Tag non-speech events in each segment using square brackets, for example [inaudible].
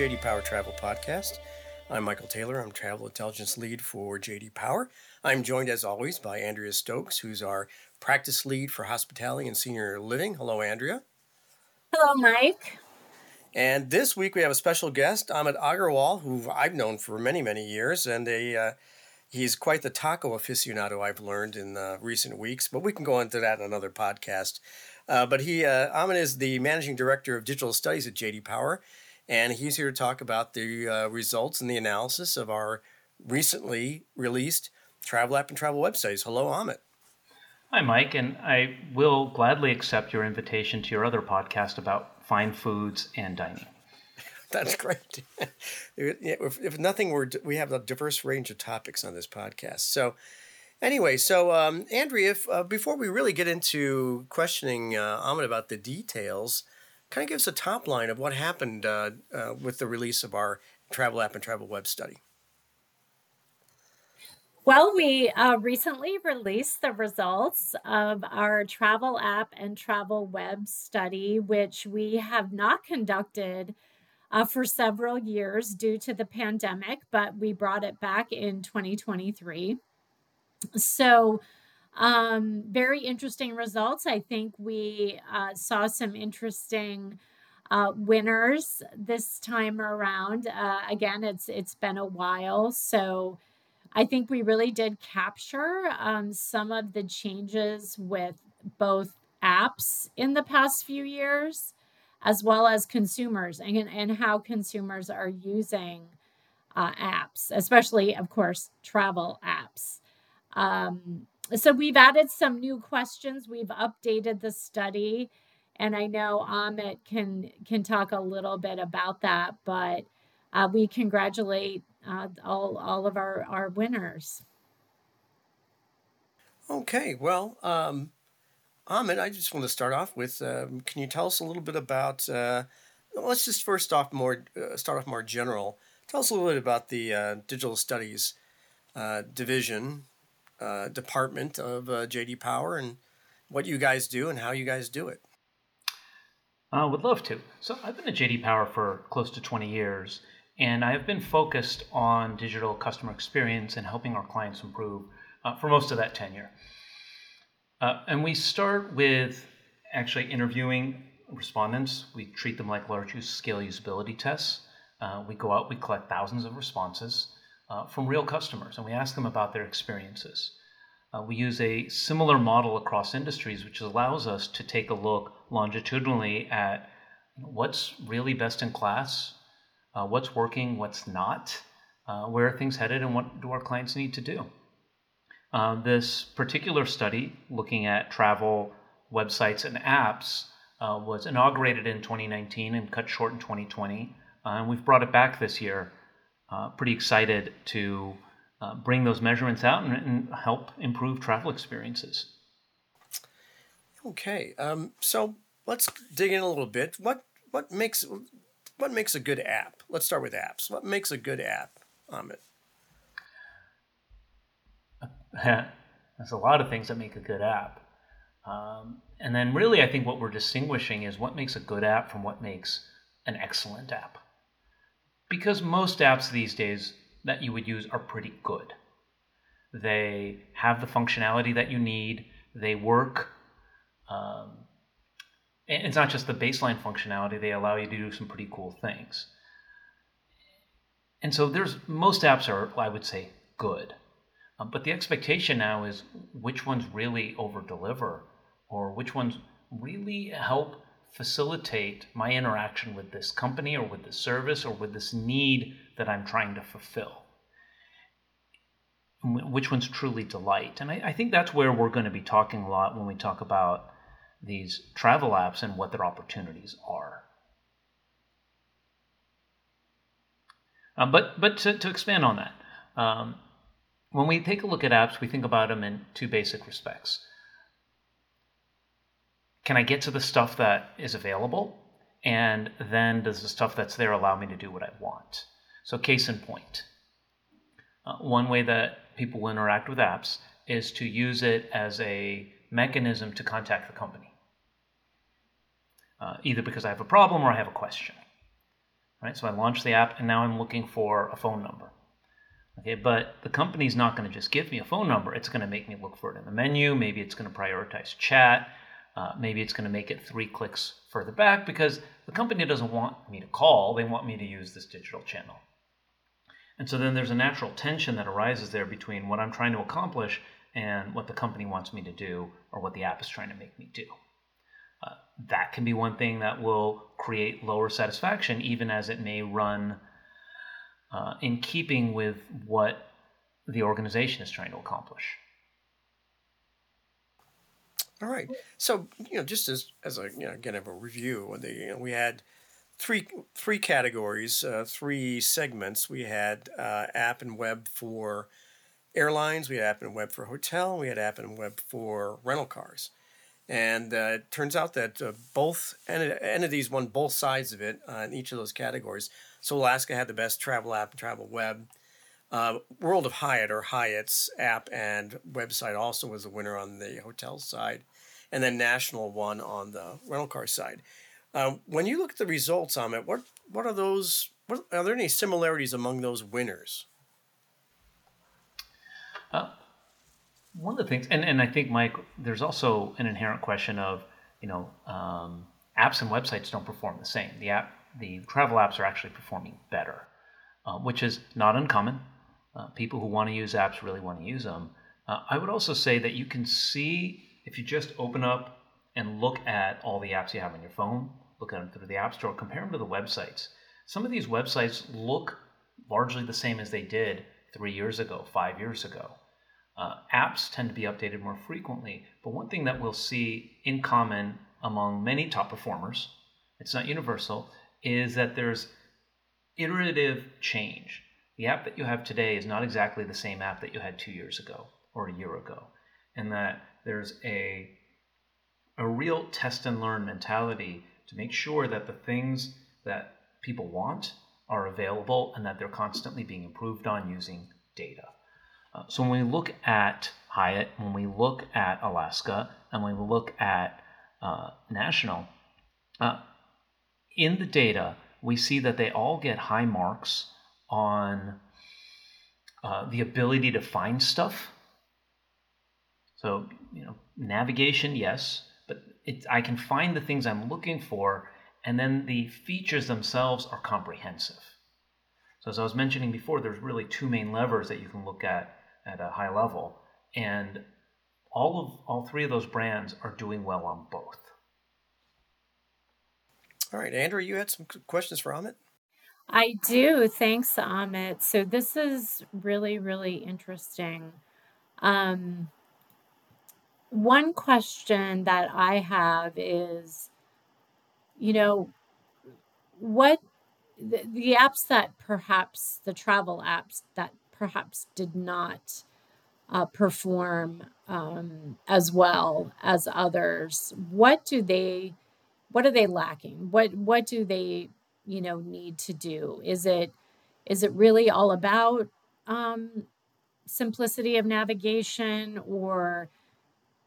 JD Power Travel Podcast. I'm Michael Taylor. I'm Travel Intelligence Lead for JD Power. I'm joined, as always, by Andrea Stokes, who's our Practice Lead for Hospitality and Senior Living. Hello, Andrea. Hello, Mike. And this week we have a special guest, Amit Aggarwal, who I've known for many, many years, and a uh, he's quite the taco aficionado. I've learned in uh, recent weeks, but we can go into that in another podcast. Uh, but he, uh, Amit is the managing director of digital studies at JD Power, and he's here to talk about the uh, results and the analysis of our recently released travel app and travel websites. Hello, Amit. Hi, Mike, and I will gladly accept your invitation to your other podcast about fine foods and dining. [laughs] That's great. [laughs] if, if nothing, we're, we have a diverse range of topics on this podcast. So, Anyway, so um, Andrea, if, uh, before we really get into questioning uh, Amit about the details, kind of give us a top line of what happened uh, uh, with the release of our travel app and travel web study. Well, we uh, recently released the results of our travel app and travel web study, which we have not conducted uh, for several years due to the pandemic, but we brought it back in 2023. So, um, very interesting results. I think we uh, saw some interesting uh, winners this time around. Uh, again, it's it's been a while, so I think we really did capture um, some of the changes with both apps in the past few years, as well as consumers and and how consumers are using uh, apps, especially, of course, travel apps. Um, so we've added some new questions. We've updated the study, and I know Amit can can talk a little bit about that. But uh, we congratulate uh, all all of our our winners. Okay, well, um, Amit, I just want to start off with. Um, can you tell us a little bit about? Uh, let's just first off more uh, start off more general. Tell us a little bit about the uh, digital studies uh, division uh, department of uh, JD Power and what you guys do and how you guys do it. I uh, would love to. So I've been at JD Power for close to 20 years, and I have been focused on digital customer experience and helping our clients improve uh, for most of that tenure. Uh, and we start with actually interviewing respondents. We treat them like large scale usability tests. We go out, we collect thousands of responses uh, from real customers and we ask them about their experiences. Uh, we use a similar model across industries, which allows us to take a look longitudinally at what's really best in class, uh, what's working, what's not, uh, where are things headed, and what do our clients need to do. Uh, this particular study, looking at travel websites and apps, uh, was inaugurated in 2019 and cut short in 2020. and we've brought it back this year uh, pretty excited to uh, bring those measurements out and, and, help improve travel experiences. Okay, um, so let's dig in a little bit. What what makes what makes a good app? Let's start with apps. What makes a good app, Amit? [laughs] There's a lot of things that make a good app. Um, and then, really, I think what we're distinguishing is what makes a good app from what makes an excellent app because most apps these days that you would use are pretty good. They have the functionality that you need, they work. Um, it's not just the baseline functionality, they allow you to do some pretty cool things. And so there's most apps are, I would say, good. Um, but the expectation now is which ones really over deliver or which ones really help facilitate my interaction with this company or with this service or with this need that I'm trying to fulfill? Which ones truly delight? And I, I think that's where we're going to be talking a lot when we talk about these travel apps and what their opportunities are. Um, but but to, to, expand on that, um, when we take a look at apps, we think about them in two basic respects can I get to the stuff that is available? And then does the stuff that's there allow me to do what I want? So, case in point, uh, one way that people will interact with apps is to use it as a mechanism to contact the company, uh, either because I have a problem or I have a question. right? So I launched the app and now I'm looking for a phone number. Okay, but the company's not going to just give me a phone number. It's going to make me look for it in the menu. Maybe it's going to prioritize chat. Uh, maybe it's going to make it three clicks further back because the company doesn't want me to call. They want me to use this digital channel. And so then there's a natural tension that arises there between what I'm trying to accomplish and what the company wants me to do or what the app is trying to make me do. Uh, that can be one thing that will create lower satisfaction, even as it may run uh, in keeping with what the organization is trying to accomplish. All right. So you know, just as as a you know, again of a review, the, you know, we had three three categories, uh, three segments. We had uh, app and web for airlines. We had app and web for hotel. We had app and web for rental cars. And uh, it turns out that uh, both entities won both sides of it uh, in each of those categories. So Alaska had the best travel app and travel web. Uh, World of Hyatt or Hyatt's app and website also was the winner on the hotel side, and then National won on the rental car side. Uh, when you look at the results on it, what what are those? What, are there any similarities among those winners? Uh, one of the things, and, and I think Mike, there's also an inherent question of you know um, apps and websites don't perform the same. The app, the travel apps are actually performing better, uh, which is not uncommon. Uh, people who want to use apps really want to use them. Uh, I would also say that you can see if you just open up and look at all the apps you have on your phone, look at them through the App Store, compare them to the websites. Some of these websites look largely the same as they did three years ago, five years ago. Uh, apps tend to be updated more frequently, but one thing that we'll see in common among many top performers, it's not universal, is that there's iterative change the app that you have today is not exactly the same app that you had two years ago or a year ago, and that there's a a real test and learn mentality to make sure that the things that people want are available and that they're constantly being improved on using data. Uh, so when we look at Hyatt, when we look at Alaska, and when we look at uh, National, uh, in the data, we see that they all get high marks on uh, the ability to find stuff. So, you know, navigation, yes, but it, I can find the things I'm looking for, and then the features themselves are comprehensive. So, as I was mentioning before, there's really two main levers that you can look at at a high level, and all of all three of those brands are doing well on both. All right, Andrea, you had some questions for Amit. I do. Thanks, Amit. So this is really, really interesting. Um, one question that I have is, you know, what the, the apps that perhaps the travel apps that perhaps did not uh, perform um, as well as others, what do they, what are they lacking? What what do they you know need to do is it is it really all about um, simplicity of navigation or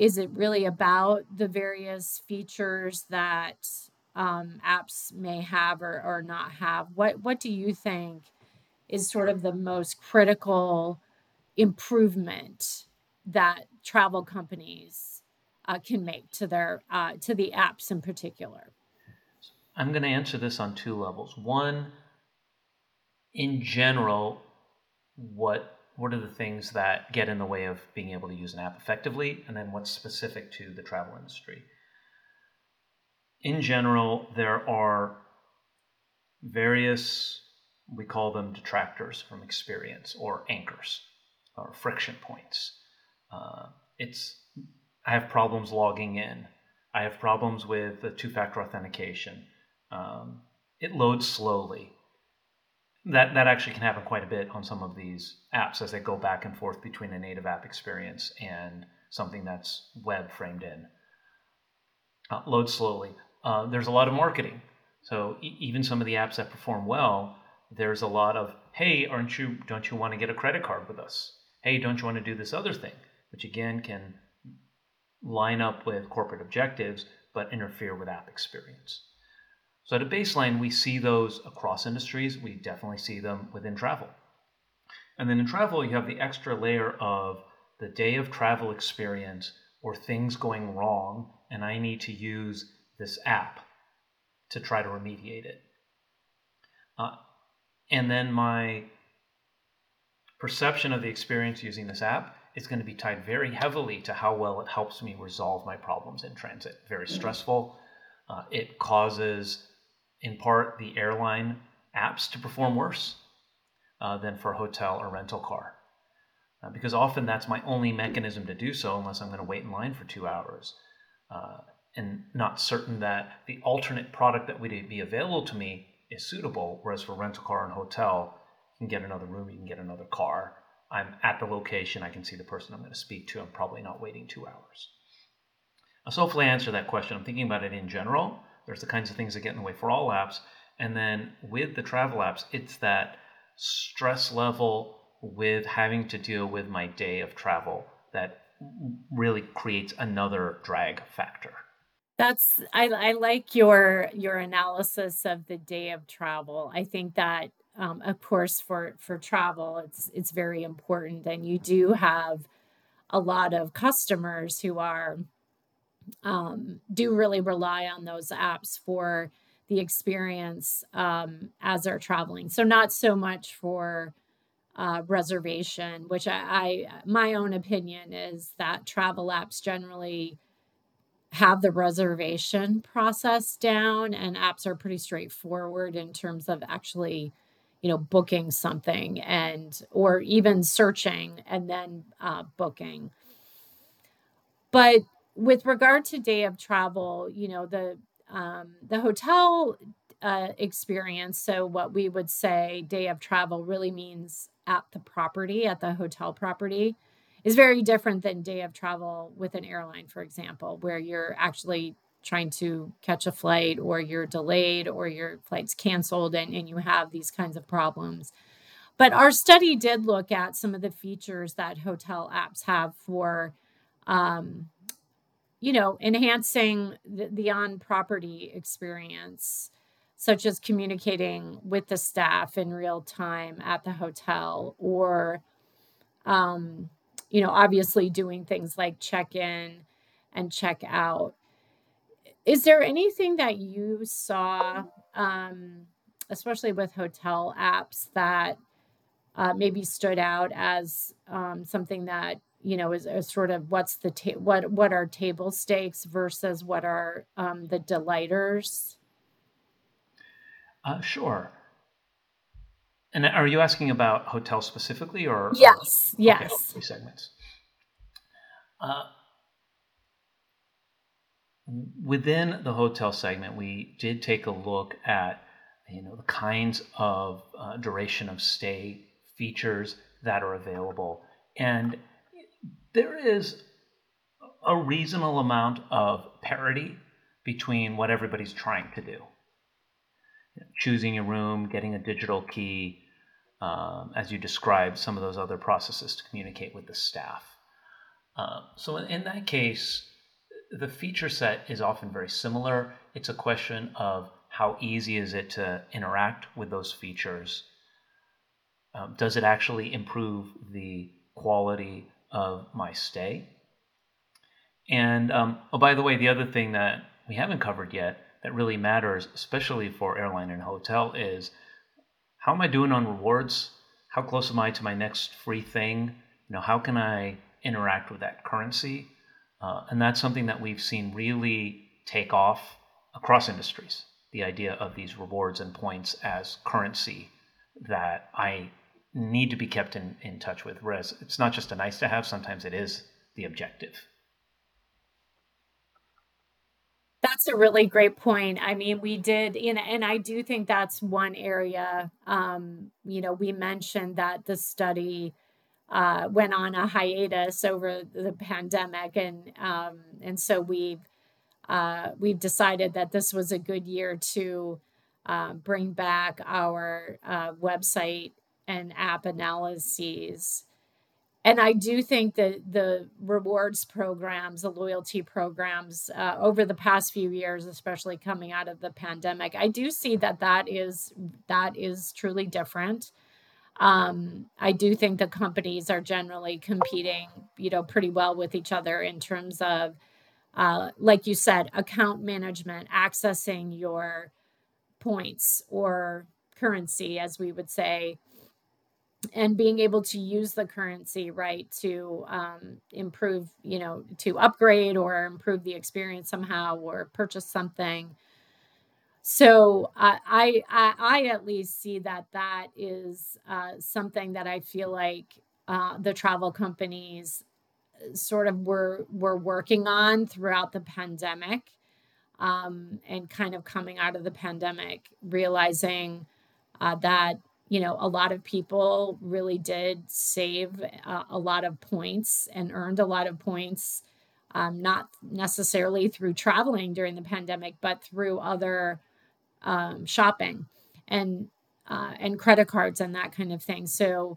is it really about the various features that um, apps may have or, or not have what what do you think is sort of the most critical improvement that travel companies uh, can make to their uh, to the apps in particular I'm going to answer this on two levels. One, in general, what what are the things that get in the way of being able to use an app effectively, and then what's specific to the travel industry. In general, there are various we call them detractors from experience or anchors or friction points. Uh, it's I have problems logging in. I have problems with the two-factor authentication um, it loads slowly. That that actually can happen quite a bit on some of these apps as they go back and forth between a native app experience and something that's web framed in. Uh, loads slowly. Uh, there's a lot of marketing. So e- even some of the apps that perform well, there's a lot of hey, aren't you? Don't you want to get a credit card with us? Hey, don't you want to do this other thing? Which again can line up with corporate objectives but interfere with app experience. So at a baseline, we see those across industries. We definitely see them within travel. And then in travel, you have the extra layer of the day of travel experience or things going wrong, and I need to use this app to try to remediate it. Uh, and then my perception of the experience using this app is going to be tied very heavily to how well it helps me resolve my problems in transit. Very stressful. Uh, it causes, in part, the airline apps to perform worse uh, than for hotel or rental car. Uh, because often that's my only mechanism to do so unless I'm going to wait in line for two hours uh, and not certain that the alternate product that would be available to me is suitable. Whereas for rental car and hotel, you can get another room, you can get another car. I'm at the location, I can see the person I'm going to speak to. I'm probably not waiting two hours. So hopefully I answer that question. I'm thinking about it in general. There's the kinds of things that get in the way for all apps. And then with the travel apps, it's that stress level with having to deal with my day of travel that really creates another drag factor. That's I, I like your your analysis of the day of travel. I think that um, of course for for travel it's it's very important and you do have a lot of customers who are um, do really rely on those apps for the experience um, as they're traveling. So not so much for uh, reservation, which I, I my own opinion is that travel apps generally have the reservation process down, and apps are pretty straightforward in terms of actually you know booking something and or even searching and then uh, booking but with regard to day of travel you know the um, the hotel uh, experience, so what we would say day of travel really means at the property, at the hotel property, is very different than day of travel with an airline, for example, where you're actually trying to catch a flight or you're delayed or your flight's canceled and, and you have these kinds of problems. But our study did look at some of the features that hotel apps have for um, you know, enhancing the, the on property experience, such as communicating with the staff in real time at the hotel, or, um, you know, obviously doing things like check in and check out. Is there anything that you saw, um, especially with hotel apps, that uh, maybe stood out as um, something that you know is, is sort of what's the ta- what what are table stakes versus what are um, the delighters? Uh, sure. And are you asking about hotels specifically or yes or, yes. okay, three segments. Uh, within the hotel segment we did take a look at you know the kinds of uh, duration of stay features that are available. And there is a reasonable amount of parity between what everybody's trying to do. Choosing a room, getting a digital key, um, as you described, some of those other processes to communicate with the staff. Uh, so, in, in that case, the feature set is often very similar. It's a question of how easy is it to interact with those features? Um, does it actually improve the quality of my stay. And um, oh, by the way, the other thing that we haven't covered yet that really matters, especially for airline and hotel, is how am I doing on rewards? How close am I to my next free thing? You know, how can I interact with that currency? Uh, and that's something that we've seen really take off across industries. The idea of these rewards and points as currency that I need to be kept in, in touch with. Whereas it's not just a nice to have, sometimes it is the objective. That's a really great point. I mean, we did, you know, and I do think that's one area. Um, you know, we mentioned that the study uh, went on a hiatus over the pandemic, and um, and so we've uh, we've decided that this was a good year to uh, bring back our uh, website and app analyses. and I do think that the rewards programs, the loyalty programs, uh, over the past few years, especially coming out of the pandemic, I do see that that is that is truly different. Um, I do think the companies are generally competing, you know, pretty well with each other in terms of, uh, like you said, account management, accessing your points or currency, as we would say, and being able to use the currency right to um, improve you know to upgrade or improve the experience somehow or purchase something. So I, I i at least see that that is uh, something that i feel like uh, the travel companies uh, sort of were were working on throughout the pandemic um, and kind of coming out of the pandemic realizing uh, that you know, a lot of people really did save uh, a lot of points and earned a lot of points, um, not necessarily through traveling during the pandemic, but through other um, shopping and uh, and credit cards and that kind of thing. So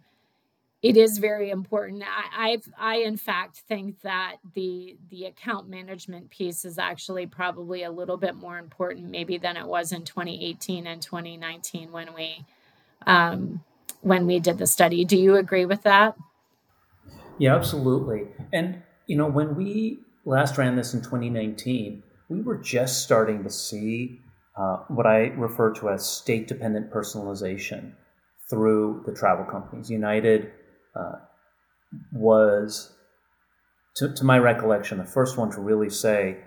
it is very important. I, I've I in fact think that the the account management piece is actually probably a little bit more important maybe than it was in 2018 and 2019 when we um, when we did the study. Do you agree with that? Yeah, absolutely. And, you know, when we last ran this in 2019, we were just starting to see uh, what I refer to as state dependent personalization through the travel companies. United uh, was, to, to my recollection, the first one to really say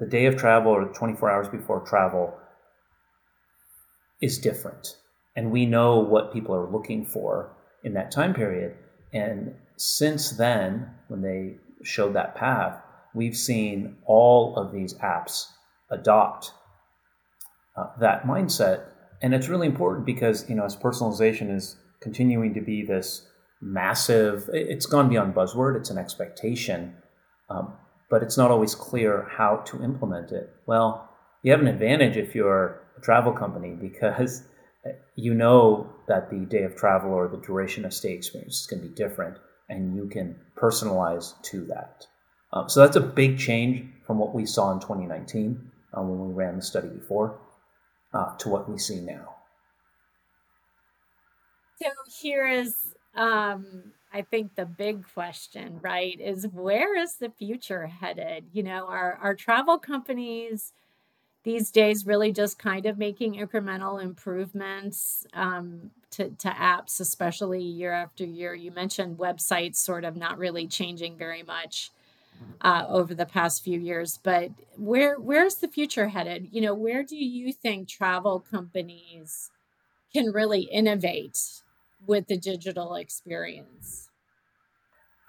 the day of travel or 24 hours before travel is different and we know what people are looking for in that time period. And since then, when they showed that path, we've seen all of these apps adopt uh, that mindset. And it's really important because, you know, as personalization is continuing to be this massive, it's gone beyond buzzword, it's an expectation, um, but it's not always clear how to implement it. Well, you have an advantage if you're a travel company [laughs] because you know that the day of travel or the duration of stay experience is going to be different, and you can personalize to that. Um, so that's a big change from what we saw in 2019 uh, when we ran the study before uh, to what we see now. So here is, um, I think, the big question, right? Is where is the future headed? You know, our our travel companies these days really just kind of making incremental improvements um, to, to apps, especially year after year. You mentioned websites sort of not really changing very much uh, over the past few years, but where where's the future headed? You know, where do you think travel companies can really innovate with the digital experience?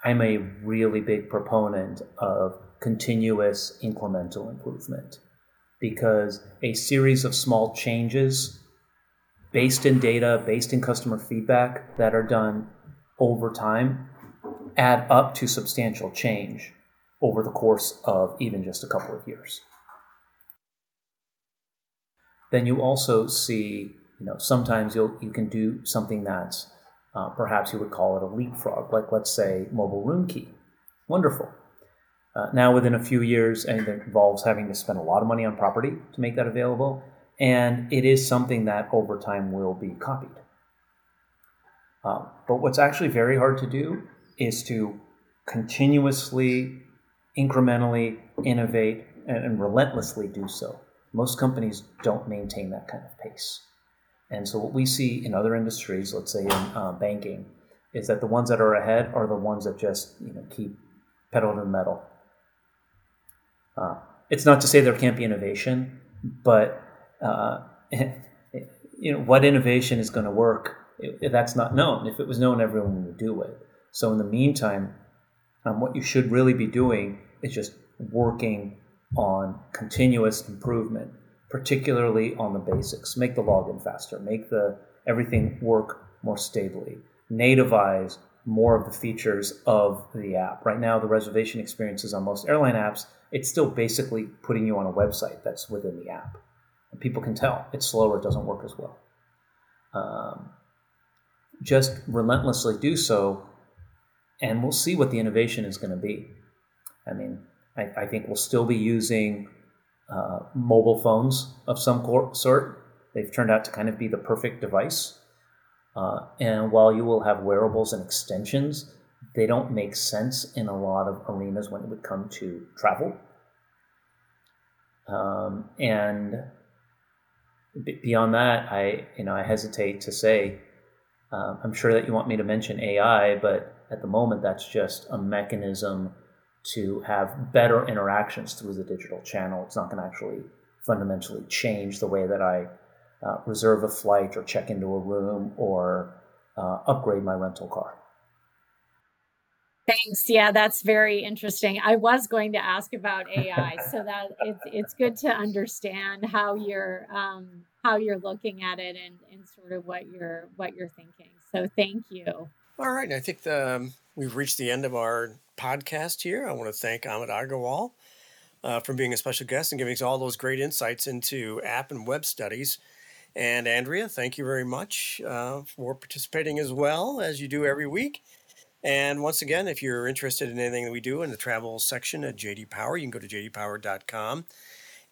I'm a really big proponent of continuous incremental improvement because a series of small changes based in data, based in customer feedback that are done over time add up to substantial change over the course of even just a couple of years. Then you also see, you know, sometimes you'll, you can do something that's uh, perhaps you would call it a leapfrog, like let's say mobile room key. Wonderful. Uh, now, within a few years, and it involves having to spend a lot of money on property to make that available, and it is something that over time will be copied. Uh, but what's actually very hard to do is to continuously, incrementally innovate and, and relentlessly do so. Most companies don't maintain that kind of pace. And so, what we see in other industries, let's say in uh, banking, is that the ones that are ahead are the ones that just you know keep pedal to the metal uh, it's not to say there can't be innovation, but uh, [laughs] you know what innovation is going to work. If that's not known. If it was known, everyone would do it. So in the meantime, um, what you should really be doing is just working on continuous improvement, particularly on the basics. Make the login faster. Make the everything work more stably. Nativize more of the features of the app. Right now, the reservation experiences on most airline apps it's still basically putting you on a website that's within the app. And people can tell it's slower, it doesn't work as well. Um, just relentlessly do so, and we'll see what the innovation is going to be. I mean, I, I, think we'll still be using uh, mobile phones of some sort. They've turned out to kind of be the perfect device. Uh, and while you will have wearables and extensions, they don't make sense in a lot of arenas when it would come to travel. Um, and beyond that, I you know I hesitate to say. Uh, I'm sure that you want me to mention AI, but at the moment, that's just a mechanism to have better interactions through the digital channel. It's not going to actually fundamentally change the way that I uh, reserve a flight or check into a room or uh, upgrade my rental car. Thanks. Yeah, that's very interesting. I was going to ask about AI, so [laughs] that it's it's good to understand how you're um, how you're looking at it and, and sort of what you're what you're thinking. So thank you. All right, I think the, um, we've reached the end of our podcast here. I want to thank Amit Aggarwal uh, for being a special guest and giving us all those great insights into app and web studies. And Andrea, thank you very much uh, for participating as well as you do every week. And once again, if you're interested in anything that we do in the travel section at JD Power, you can go to jdpower.com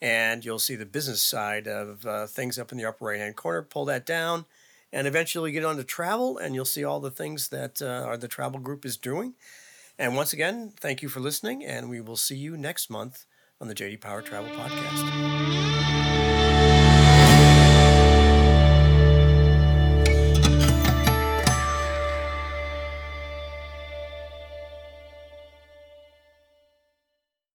and you'll see the business side of uh, things up in the upper right hand corner. Pull that down and eventually get on to travel and you'll see all the things that uh, the travel group is doing. And once again, thank you for listening, and we will see you next month on the JD Power Travel Podcast.